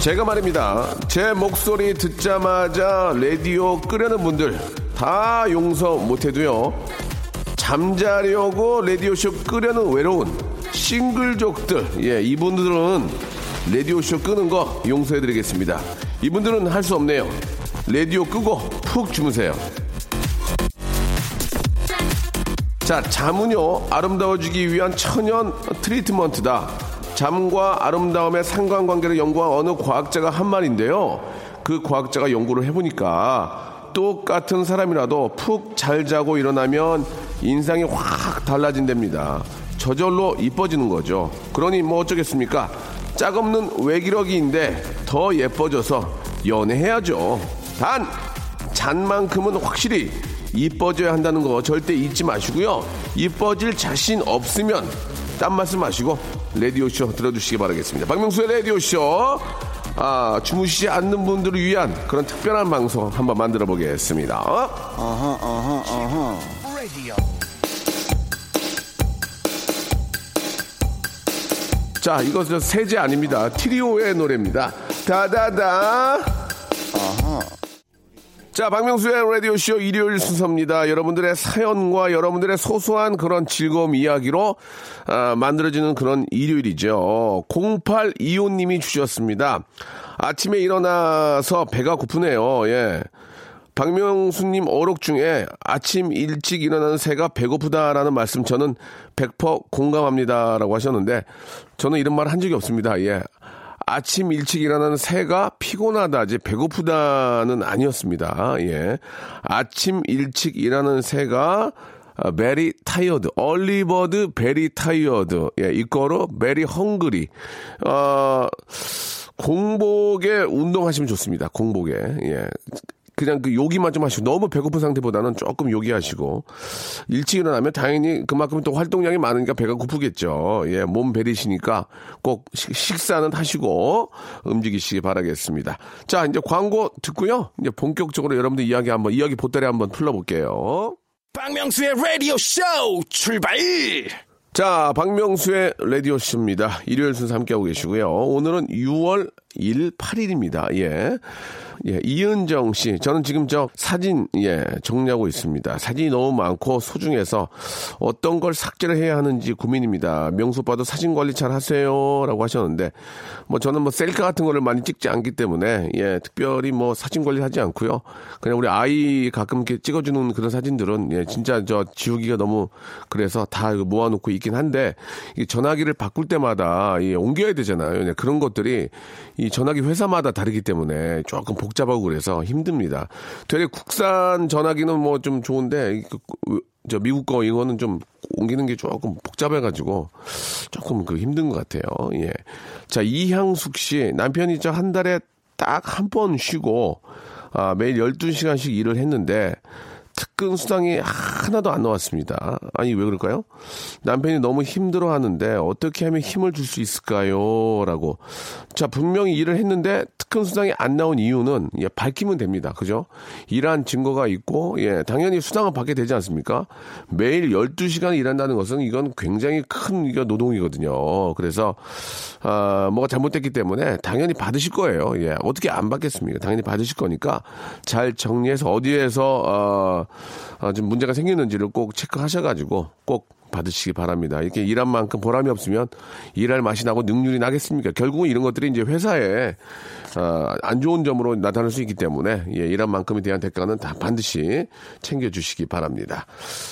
제가 말입니다. 제 목소리 듣자마자 라디오 끄려는 분들 다 용서 못해도요. 잠자려고 라디오쇼 끄려는 외로운 싱글족들, 예, 이분들은 라디오쇼 끄는 거 용서해드리겠습니다. 이분들은 할 수 없네요. 라디오 끄고 푹 주무세요. 자, 잠은요, 아름다워지기 위한 천연 트리트먼트다. 잠과 아름다움의 상관관계를 연구한 어느 과학자가 한 말인데요. 그 과학자가 연구를 해보니까 똑같은 사람이라도 푹 잘 자고 일어나면 인상이 확 달라진답니다. 저절로 이뻐지는 거죠. 그러니 뭐 어쩌겠습니까? 짝없는 외기러기인데 더 예뻐져서 연애해야죠. 단, 잔만큼은 확실히 이뻐져야 한다는 거 절대 잊지 마시고요. 이뻐질 자신 없으면 딴 말씀 마시고 라디오쇼 들어주시기 바라겠습니다. 박명수의 라디오쇼. 아, 주무시지 않는 분들을 위한 그런 특별한 방송 한번 만들어 보겠습니다. 어허, 어허, 어허. 자, 이것은 세제 아닙니다. 트리오의 노래입니다. 다다다. 자, 박명수의 라디오쇼 일요일 순서입니다. 여러분들의 사연과 여러분들의 소소한 그런 즐거움 이야기로 아, 만들어지는 그런 일요일이죠. 0825님이 주셨습니다. 아침에 일어나서 배가 고프네요. 예. 박명수님 어록 중에 아침 일찍 일어나는 새가 배고프다라는 말씀 저는 100% 공감합니다라고 하셨는데 저는 이런 말 한 적이 없습니다. 예. 아침 일찍 일어나는 새가 피곤하다지 배고프다는 아니었습니다. 예. 아침 일찍 일어나는 새가 very tired, early bird very tired, 예, 이거로 very hungry. 어, 공복에 운동하시면 좋습니다. 공복에. 예. 그냥 그 요기만 좀 하시고 너무 배고픈 상태보다는 조금 요기하시고 일찍 일어나면 당연히 그만큼 또 활동량이 많으니까 배가 고프겠죠. 예, 몸 베리시니까 꼭 식사는 하시고 움직이시기 바라겠습니다. 자, 이제 광고 듣고요. 이제 본격적으로 여러분들 이야기 한번 이야기 보따리 한번 풀어볼게요. 박명수의 라디오 쇼 출발! 자, 박명수의 라디오 쇼입니다. 일요일 순서 함께하고 계시고요. 오늘은 6월 1, 8일입니다. 예. 예, 이은정 씨. 저는 지금 저 사진, 예, 정리하고 있습니다. 사진이 너무 많고 소중해서 어떤 걸 삭제를 해야 하는지 고민입니다. 명수 오빠도 사진 관리 잘 하세요. 라고 하셨는데, 뭐 저는 뭐 셀카 같은 거를 많이 찍지 않기 때문에, 예, 특별히 뭐 사진 관리 하지 않고요. 그냥 우리 아이 가끔 이렇게 찍어주는 그런 사진들은, 예, 진짜 저 지우기가 너무 그래서 다 모아놓고 있긴 한데, 이 전화기를 바꿀 때마다 이 옮겨야 되잖아요. 네, 그런 것들이 이 전화기 회사마다 다르기 때문에 조금 복잡하고 그래서 힘듭니다. 되게 국산 전화기는 뭐 좀 좋은데 그, 저 미국 거 이거는 좀 옮기는 게 조금 복잡해가지고 조금 그 힘든 것 같아요. 예. 자 이향숙 씨 남편이 저 한 달에 딱 한 번 쉬고 아, 매일 12시간씩 일을 했는데 특근 수당이 하나도 안 나왔습니다. 아니, 왜 그럴까요? 남편이 너무 힘들어 하는데 어떻게 하면 힘을 줄 수 있을까요? 라고. 자, 분명히 일을 했는데 특근 수당이 안 나온 이유는 예, 밝히면 됩니다. 그죠? 일한 증거가 있고, 예, 당연히 수당을 받게 되지 않습니까? 매일 12시간 일한다는 것은 이건 굉장히 큰 이거 노동이거든요. 그래서, 아, 뭐가 잘못됐기 때문에 당연히 받으실 거예요. 예, 어떻게 안 받겠습니까? 당연히 받으실 거니까 잘 정리해서 어디에서, 어, 어, 좀 문제가 생기는지를 꼭 체크하셔가지고 꼭 받으시기 바랍니다. 이렇게 일한 만큼 보람이 없으면 일할 맛이 나고 능률이 나겠습니까? 결국은 이런 것들이 이제 회사에 어, 안 좋은 점으로 나타날 수 있기 때문에 예, 일한 만큼에 대한 대가는 다 반드시 챙겨주시기 바랍니다.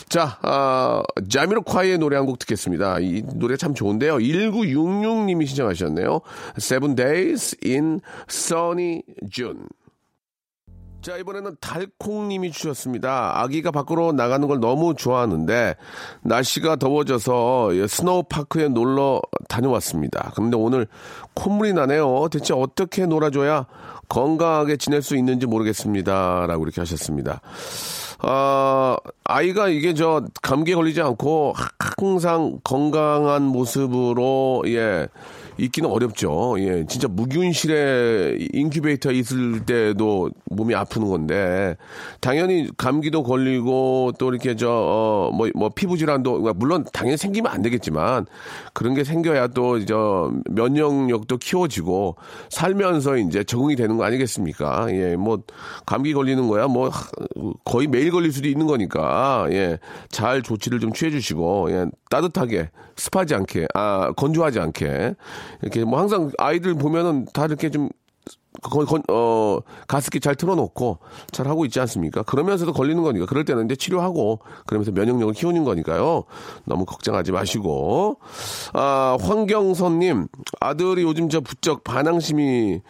자, 어, 자미로콰이의 노래 한 곡 듣겠습니다. 이 노래 참 좋은데요. 1966님이 신청하셨네요. Seven Days in Sunny June. 자, 이번에는 달콩님이 주셨습니다. 아기가 밖으로 나가는 걸 너무 좋아하는데, 날씨가 더워져서 스노우파크에 놀러 다녀왔습니다. 그런데 오늘 콧물이 나네요. 대체 어떻게 놀아줘야 건강하게 지낼 수 있는지 모르겠습니다. 라고 이렇게 하셨습니다. 아, 아이가 이게 저 감기에 걸리지 않고 항상 건강한 모습으로, 예, 있기는 어렵죠. 예, 진짜 무균실에 인큐베이터 있을 때도 몸이 아프는 건데 당연히 감기도 걸리고 또 이렇게 저 뭐뭐 어, 뭐 피부 질환도 그러니까 물론 당연히 생기면 안 되겠지만 그런 게 생겨야 또 저 면역력도 키워지고 살면서 이제 적응이 되는 거 아니겠습니까? 예, 뭐 감기 걸리는 거야 뭐 거의 매일 걸릴 수도 있는 거니까 예, 잘 조치를 좀 취해 주시고 예, 따뜻하게 습하지 않게 아 건조하지 않게. 이렇게 뭐 항상 아이들 보면은 다 이렇게 좀 건, 건, 어, 가습기 잘 틀어놓고 잘 하고 있지 않습니까? 그러면서도 걸리는 거니까. 그럴 때는 이제 치료하고 그러면서 면역력을 키우는 거니까요. 너무 걱정하지 마시고. 아, 황경선님, 아들이 요즘 저 부쩍 반항심이,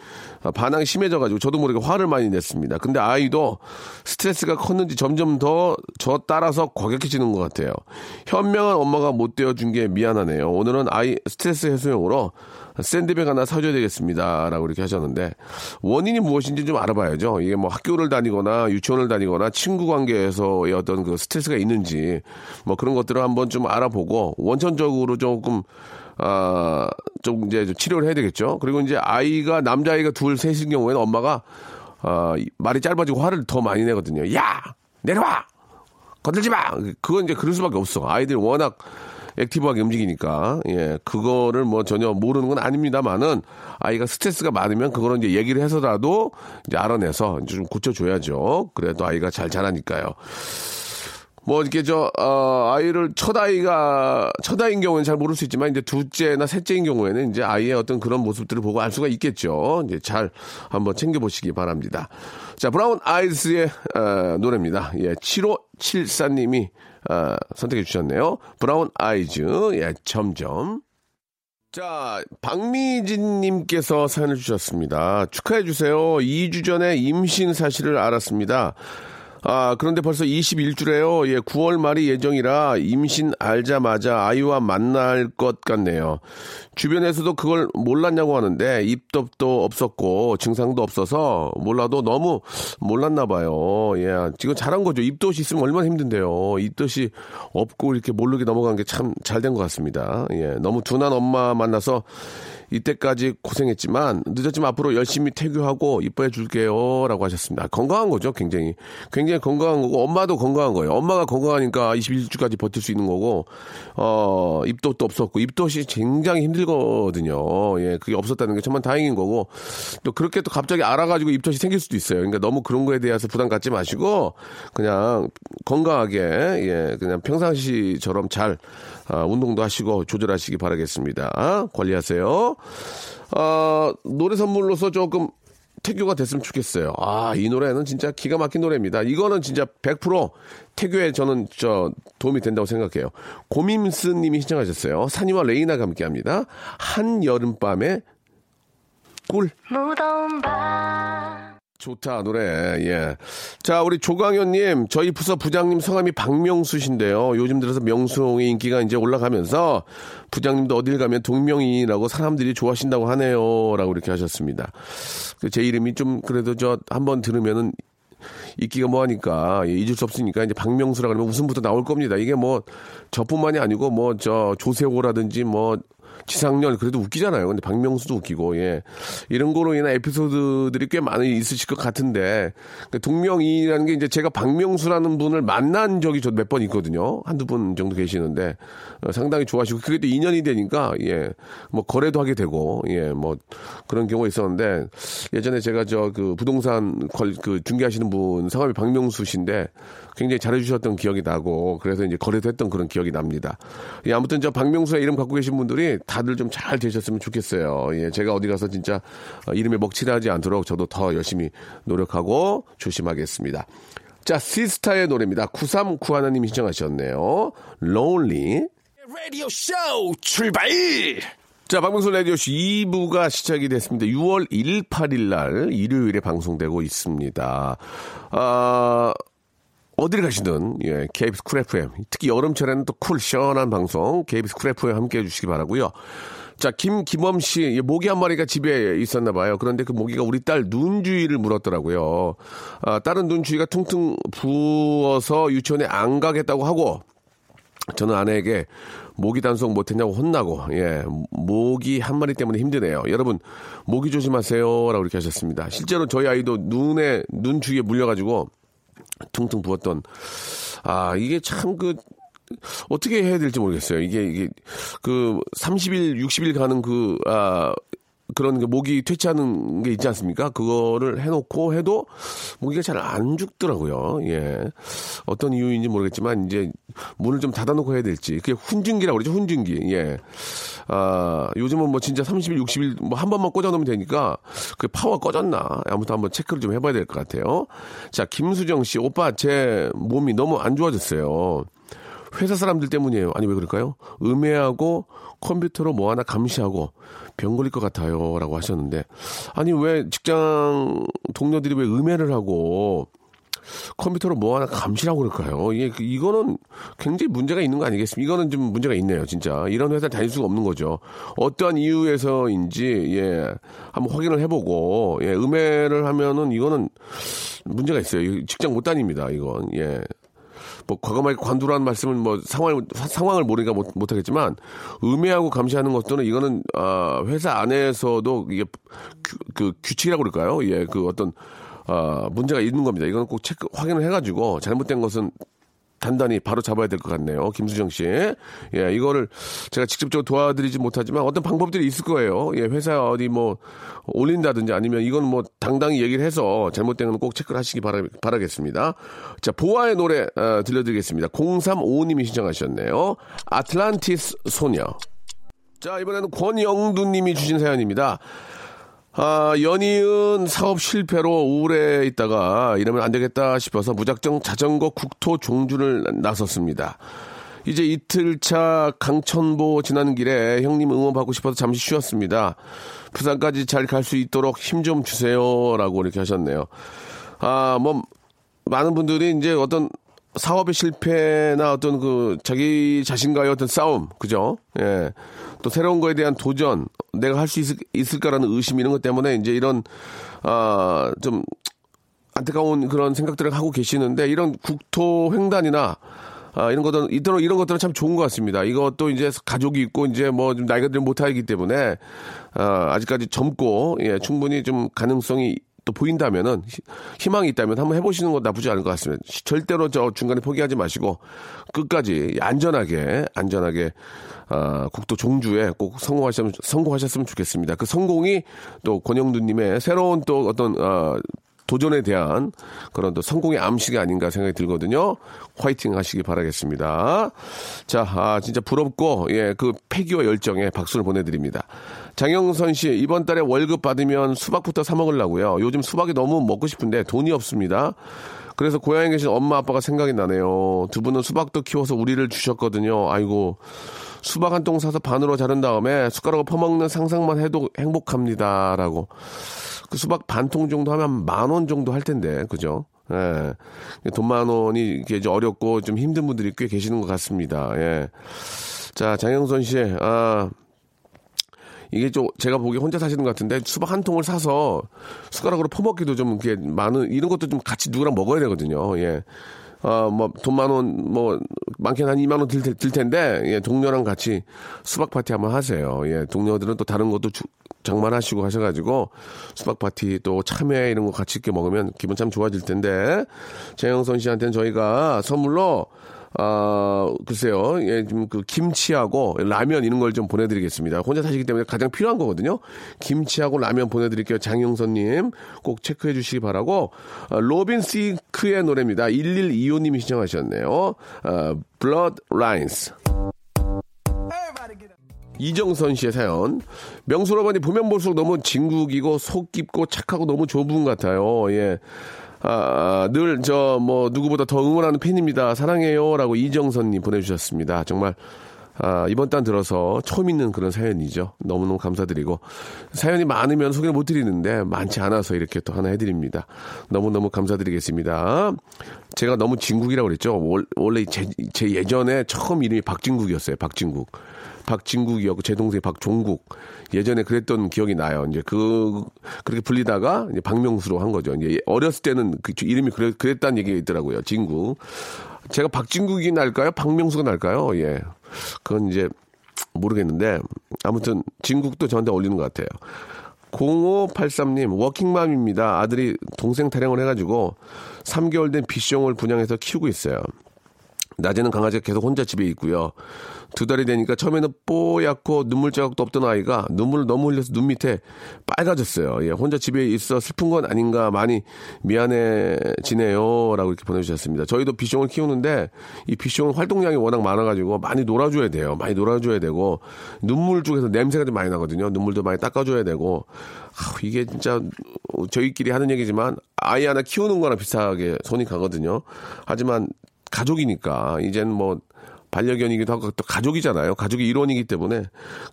아, 반항이 심해져가지고 저도 모르게 화를 많이 냈습니다. 근데 아이도 스트레스가 컸는지 점점 더 저 따라서 과격해지는 것 같아요. 현명한 엄마가 못 되어준 게 미안하네요. 오늘은 아이 스트레스 해소용으로 샌드백 하나 사줘야 되겠습니다. 라고 이렇게 하셨는데, 원인이 무엇인지 좀 알아봐야죠. 이게 뭐 학교를 다니거나 유치원을 다니거나 친구 관계에서의 어떤 그 스트레스가 있는지, 뭐 그런 것들을 한번 좀 알아보고, 원천적으로 조금, 아, 좀 이제 좀 치료를 해야 되겠죠. 그리고 이제 아이가, 남자아이가 둘, 셋인 경우에는 엄마가, 아, 말이 짧아지고 화를 더 많이 내거든요. 야! 내려와! 건들지 마! 그건 이제 그럴 수밖에 없어. 아이들 워낙 액티브하게 움직이니까 예 그거를 뭐 전혀 모르는 건 아닙니다만은 아이가 스트레스가 많으면 그거는 이제 얘기를 해서라도 이제 알아내서 이제 좀 고쳐줘야죠. 그래도 아이가 잘 자라니까요. 뭐 이렇게 저 어, 아이를 첫 아이가 첫 아이인 경우에는 잘 모를 수 있지만 이제 둘째나 셋째인 경우에는 이제 아이의 어떤 그런 모습들을 보고 알 수가 있겠죠. 이제 잘 한번 챙겨 보시기 바랍니다. 자 브라운 아이즈의 어, 노래입니다. 예, 7574님이 어, 선택해 주셨네요. 브라운 아이즈, 예, 점점. 자, 박미진님께서 사연을 주셨습니다. 축하해주세요. 2주 전에 임신 사실을 알았습니다. 아, 그런데 벌써 21주래요. 예, 9월 말이 예정이라 임신 알자마자 아이와 만날 것 같네요. 주변에서도 그걸 몰랐냐고 하는데 입덧도 없었고 증상도 없어서 몰라도 너무 몰랐나 봐요. 예, 지금 잘한 거죠. 입덧이 있으면 얼마나 힘든데요. 입덧이 없고 이렇게 모르게 넘어간 게 참 잘 된 것 같습니다. 예, 너무 둔한 엄마 만나서 이때까지 고생했지만 늦었지만 앞으로 열심히 태교하고 이뻐해 줄게요. 라고 하셨습니다. 건강한 거죠, 굉장히. 굉장히 건강한 거고, 엄마도 건강한 거예요. 엄마가 건강하니까 21주까지 버틸 수 있는 거고, 어, 입덧도 없었고, 입덧이 굉장히 힘들 거든요. 예, 그게 없었다는 게 정말 다행인 거고, 또 그렇게 또 갑자기 알아가지고 입덧이 생길 수도 있어요. 그러니까 너무 그런 거에 대해서 부담 갖지 마시고, 그냥 건강하게, 예, 그냥 평상시처럼 잘, 아, 운동도 하시고 조절하시기 바라겠습니다. 관리하세요. 아, 노래 선물로서 조금 태교가 됐으면 좋겠어요. 아, 이 노래는 진짜 기가 막힌 노래입니다. 이거는 진짜 100% 태교에 저는 저 도움이 된다고 생각해요. 고민스 님이 신청하셨어요. 산이와 레이나가 함께 합니다. 한여름밤의 꿀. 무더운 밤. 좋다 노래 예. 자 우리 조강현님 저희 부서 부장님 성함이 박명수신데요. 요즘 들어서 명수의 인기가 이제 올라가면서 부장님도 어딜 가면 동명이인이라고 사람들이 좋아하신다고 하네요라고 이렇게 하셨습니다. 그제 이름이 좀 그래도 저 한번 들으면은 인기가 뭐하니까 예, 잊을 수 없으니까 이제 박명수라 그러면 웃음부터 나올 겁니다. 이게 뭐 저뿐만이 아니고 뭐 저 조세호라든지 뭐 지상렬 그래도 웃기잖아요. 근데 박명수도 웃기고 예 이런 거로 인한 에피소드들이 꽤 많이 있으실 것 같은데 그 동명이인이라는 게 이제 제가 박명수라는 분을 만난 적이 저 몇 번 있거든요. 한두 분 정도 계시는데 어, 상당히 좋아하시고 그게 또 인연이 되니까 예 뭐 거래도 하게 되고 예 뭐 그런 경우가 있었는데 예전에 제가 저 그 부동산 걸 그 중개하시는 분 성함이 박명수 씨인데 굉장히 잘해주셨던 기억이 나고 그래서 이제 거래도 했던 그런 기억이 납니다. 예, 아무튼 저 박명수의 이름 갖고 계신 분들이 다들 좀 잘 되셨으면 좋겠어요. 예, 제가 어디 가서 진짜 어, 이름에 먹칠하지 않도록 저도 더 열심히 노력하고 조심하겠습니다. 자, 시스타의 노래입니다. 939 하나님이 신청하셨네요. Lonely. 라디오 쇼 출발! 자, 박명수 라디오쇼 2부가 시작이 됐습니다. 6월 18일 날 일요일에 방송되고 있습니다. 아, 어디를 가시든, 예, KBS 쿨 FM. 특히 여름철에는 또 cool, 시원한 방송, KBS 쿨 FM 함께 해 주시기 바라고요 자, 김기범 씨, 예, 모기 한 마리가 집에 있었나 봐요. 그런데 그 모기가 우리 딸 눈주위를 물었더라고요. 아, 딸은 눈주위가 퉁퉁 부어서 유치원에 안 가겠다고 하고, 저는 아내에게 모기 단속 못했냐고 혼나고, 예, 모기 한 마리 때문에 힘드네요. 여러분, 모기 조심하세요. 라고 이렇게 하셨습니다. 실제로 저희 아이도 눈에, 눈 주위에 물려가지고, 퉁퉁 부었던, 아, 이게 참 그, 어떻게 해야 될지 모르겠어요. 이게, 이게, 그, 30일, 60일 가는 그, 아, 그런 그 모기 퇴치하는 게 있지 않습니까? 그거를 해놓고 해도 모기가 잘 안 죽더라고요. 예. 어떤 이유인지 모르겠지만 이제 문을 좀 닫아놓고 해야 될지. 그게 훈증기라고 그러죠. 훈증기. 예. 아, 요즘은 뭐 진짜 30일, 60일 뭐 한 번만 꽂아놓으면 되니까 그 파워 꺼졌나. 아무튼 한번 체크를 좀 해봐야 될 것 같아요. 자, 김수정 씨. 오빠 제 몸이 너무 안 좋아졌어요. 회사 사람들 때문이에요. 아니 왜 그럴까요? 음해하고 컴퓨터로 뭐 하나 감시하고 병 걸릴 것 같아요. 라고 하셨는데 아니 왜 직장 동료들이 왜 음해를 하고 컴퓨터로 뭐 하나 감시라고 그럴까요? 이게 그- 이거는 굉장히 문제가 있는 거 아니겠습니까? 이거는 좀 문제가 있네요, 진짜. 이런 회사 다닐 수가 없는 거죠. 어떠한 이유에서인지 예 한번 확인을 해보고 예 음해를 하면은 이거는 문제가 있어요. 직장 못 다닙니다. 이건 예. 뭐 과감하게 관두라는 말씀은 뭐 상황을 상황을 모르니까 못, 못 하겠지만 음해하고 감시하는 것들은 이거는 아 회사 안에서도 이게 규, 그 규칙이라고 그럴까요? 예, 그 어떤 아 문제가 있는 겁니다. 이거는 꼭 체크 확인을 해가지고 잘못된 것은 단단히 바로 잡아야 될 것 같네요. 김수정 씨. 예, 이거를 제가 직접적으로 도와드리지 못하지만 어떤 방법들이 있을 거예요. 예, 회사 어디 뭐 올린다든지 아니면 이건 뭐 당당히 얘기를 해서 잘못된 건 꼭 체크를 하시기 바라, 바라겠습니다. 자, 보아의 노래 어, 들려드리겠습니다. 0355님이 신청하셨네요. 아틀란티스 소녀. 자, 이번에는 권영두 님이 주신 사연입니다. 아, 연이은 사업 실패로 우울해 있다가 이러면 안 되겠다 싶어서 무작정 자전거 국토 종주를 나섰습니다. 이제 이틀차 강천보 지나는 길에 형님 응원받고 싶어서 잠시 쉬었습니다. 부산까지 잘 갈 수 있도록 힘 좀 주세요 라고 이렇게 하셨네요. 아, 뭐 많은 분들이 이제 어떤 사업의 실패나 어떤 그 자기 자신과의 어떤 싸움, 그죠? 예. 또 새로운 거에 대한 도전, 내가 할 수 있을까라는 의심 이런 것 때문에 이제 이런, 아, 좀 안타까운 그런 생각들을 하고 계시는데 이런 국토 횡단이나 아, 이런 것들은, 이런, 이런 것들은 참 좋은 것 같습니다. 이것도 이제 가족이 있고, 이제 뭐, 좀 나이가 들 못하기 때문에, 아, 아직까지 젊고, 예, 충분히 좀 가능성이 또 보인다면은, 히- 희망이 있다면 한번 해보시는 건 나쁘지 않을 것 같습니다. 시- 절대로 저 중간에 포기하지 마시고, 끝까지 안전하게, 안전하게, 아, 국도 종주에 꼭 성공하셨으면, 성공하셨으면 좋겠습니다. 그 성공이 또 권영두님의 새로운 또 어떤, 아, 도전에 대한 그런 또 성공의 암시가 아닌가 생각이 들거든요. 화이팅 하시기 바라겠습니다. 자, 아, 진짜 부럽고, 예, 그 패기와 열정에 박수를 보내드립니다. 장영선 씨, 이번 달에 월급 받으면 수박부터 사먹으려고요. 요즘 수박이 너무 먹고 싶은데 돈이 없습니다. 그래서 고향에 계신 엄마 아빠가 생각이 나네요. 두 분은 수박도 키워서 우리를 주셨거든요. 아이고. 수박 한 통 사서 반으로 자른 다음에 숟가락을 퍼먹는 상상만 해도 행복합니다. 라고. 그 수박 반 통 정도 하면 만 원 정도 할 텐데, 그죠? 예. 돈 만 원이 이게 좀 어렵고 좀 힘든 분들이 꽤 계시는 것 같습니다. 예. 자, 장영선 씨, 아, 이게 좀 제가 보기에 혼자 사시는 것 같은데 수박 한 통을 사서 숟가락으로 퍼먹기도 좀 이렇게 많은 이런 것도 좀 같이 누구랑 먹어야 되거든요. 예. 어, 뭐, 돈 만 원, 뭐, 많게는 한 2만 원 들, 들 텐데, 예, 동료랑 같이 수박 파티 한번 하세요. 예, 동료들은 또 다른 것도 주, 장만하시고 하셔가지고, 수박 파티 또 참외 이런 거 같이 이렇게 먹으면 기분 참 좋아질 텐데, 장영선 씨한테는 저희가 선물로, 아, 글쎄요. 예, 좀 그 김치하고 라면 이런 걸 좀 보내드리겠습니다. 혼자 사시기 때문에 가장 필요한 거거든요. 김치하고 라면 보내드릴게요. 장영선님 꼭 체크해 주시기 바라고. 아, 로빈 시크의 노래입니다. 1125님이 신청하셨네요. 아, Blurred Lines. 이정선 씨의 사연. 명수로버니 보면 볼수록 너무 진국이고 속 깊고 착하고 너무 좋은 분 같아요. 예. 아, 늘 저 뭐 누구보다 더 응원하는 팬입니다. 사랑해요라고 이정선님 보내주셨습니다. 정말 아, 이번 달 들어서 처음 있는 그런 사연이죠. 너무너무 감사드리고 사연이 많으면 소개를 못 드리는데 많지 않아서 이렇게 또 하나 해드립니다. 너무너무 감사드리겠습니다. 제가 너무 진국이라고 그랬죠. 원래 제, 제 예전에 처음 이름이 박진국이었어요. 박진국. 박진국이었고 제 동생 박종국 예전에 그랬던 기억이 나요. 이제 그 그렇게 불리다가 이제 박명수로 한 거죠. 이제 어렸을 때는 그 이름이 그랬, 그랬다는 얘기가 있더라고요. 진국. 제가 박진국이 날까요? 박명수가 날까요? 예. 그건 이제 모르겠는데 아무튼 진국도 저한테 어울리는 것 같아요. 0583님, 워킹맘입니다. 아들이 동생 타령을 해가지고 3개월 된 비숑을 분양해서 키우고 있어요. 낮에는 강아지가 계속 혼자 집에 있고요. 두 달이 되니까 처음에는 뽀얗고 눈물 자국도 없던 아이가 눈물을 너무 흘려서 눈 밑에 빨가졌어요. 예, 혼자 집에 있어 슬픈 건 아닌가 많이 미안해지네요. 라고 이렇게 보내주셨습니다. 저희도 비숑을 키우는데 이 비숑은 활동량이 워낙 많아가지고 많이 놀아줘야 돼요. 많이 놀아줘야 되고 눈물 쪽에서 냄새가 좀 많이 나거든요. 눈물도 많이 닦아줘야 되고 아, 이게 진짜 저희끼리 하는 얘기지만 아이 하나 키우는 거랑 비슷하게 손이 가거든요. 하지만 가족이니까 이제는 뭐 반려견이기도 하고 또 가족이잖아요. 가족이 일원이기 때문에.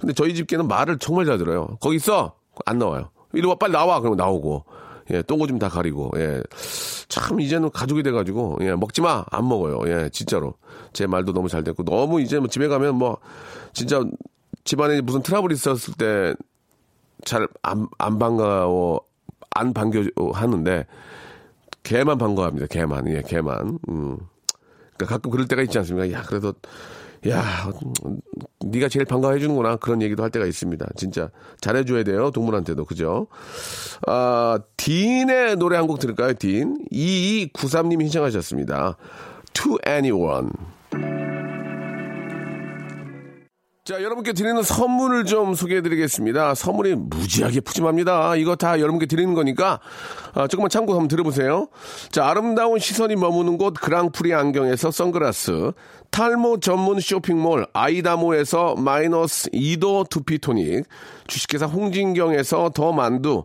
근데 저희 집 개는 말을 정말 잘 들어요. 거기 있어! 안 나와요. 이리 와, 빨리 나와! 그러면 나오고. 예, 똥오줌 다 가리고, 예. 참, 이제는 가족이 돼가지고, 예, 먹지 마! 안 먹어요. 예, 진짜로. 제 말도 너무 잘 됐고, 너무 이제 뭐 집에 가면 뭐, 진짜 집안에 무슨 트러블이 있었을 때 잘 안, 안 반가워, 안 반겨 하는데, 개만 반가워합니다. 개만. 예, 개만. 음. 그러니까 가끔 그럴 때가 있지 않습니까? 야, 그래도 야, 네가 제일 반가워해 주는구나 그런 얘기도 할 때가 있습니다. 진짜 잘해줘야 돼요 동물한테도 그죠? 아 딘의 노래 한 곡 들을까요? 딘 2293님이 신청하셨습니다. To Anyone. 자, 여러분께 드리는 선물을 좀 소개해 드리겠습니다. 선물이 무지하게 푸짐합니다. 이거 다 여러분께 드리는 거니까, 아, 조금만 참고 한번 들어보세요. 자, 아름다운 시선이 머무는 곳 그랑프리 안경에서 선글라스, 탈모 전문 쇼핑몰 아이다모에서 마이너스 2도 두피토닉, 주식회사 홍진경에서 더 만두,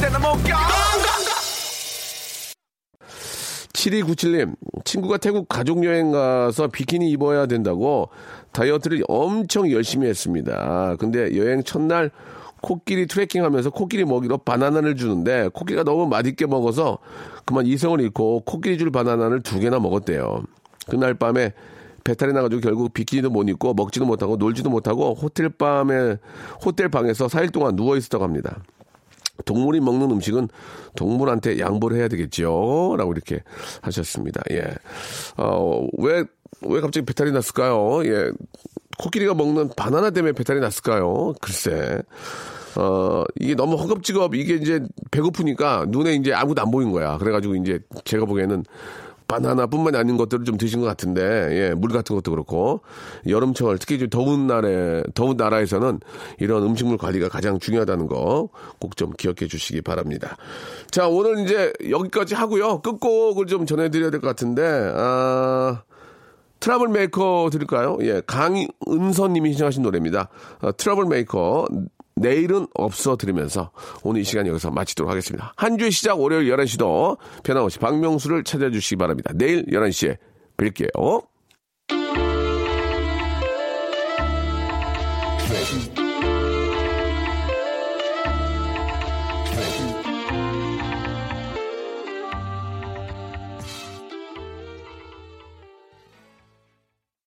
아무 데나 못 껴. 7297님, 친구가 태국 가족여행 가서 비키니 입어야 된다고 다이어트를 엄청 열심히 했습니다. 근데 여행 첫날 코끼리 트레킹 하면서 코끼리 먹이로 바나나를 주는데 코끼리가 너무 맛있게 먹어서 그만 이성을 잃고 코끼리 줄 바나나를 두 개나 먹었대요. 그날 밤에 배탈이 나가지고 결국 비키니도 못 입고 먹지도 못하고 놀지도 못하고 호텔 밤에 호텔 방에서 4일 동안 누워 있었다고 합니다. 동물이 먹는 음식은 동물한테 양보를 해야 되겠죠. 라고 이렇게 하셨습니다. 예. 어, 왜, 왜 갑자기 배탈이 났을까요? 예. 코끼리가 먹는 바나나 때문에 배탈이 났을까요? 글쎄. 어, 이게 너무 허겁지겁, 이게 이제 배고프니까 눈에 이제 아무것도 안 보인 거야. 그래가지고 이제 제가 보기에는 바나나뿐만이 아닌 것들을 좀 드신 것 같은데, 예, 물 같은 것도 그렇고, 여름철, 특히 좀 더운 날에, 더운 나라에서는 이런 음식물 관리가 가장 중요하다는 거 꼭 좀 기억해 주시기 바랍니다. 자, 오늘 이제 여기까지 하고요. 끝곡을 좀 전해드려야 될 것 같은데, 아, 트러블 메이커 드릴까요? 예, 강은선 님이 신청하신 노래입니다. 어, 트러블 메이커. 내일은 없어 들으면서 오늘 이 시간 여기서 마치도록 하겠습니다. 한 주의 시작 월요일 11시도 변함없이 박명수를 찾아주시기 바랍니다. 내일 11시에 뵐게요.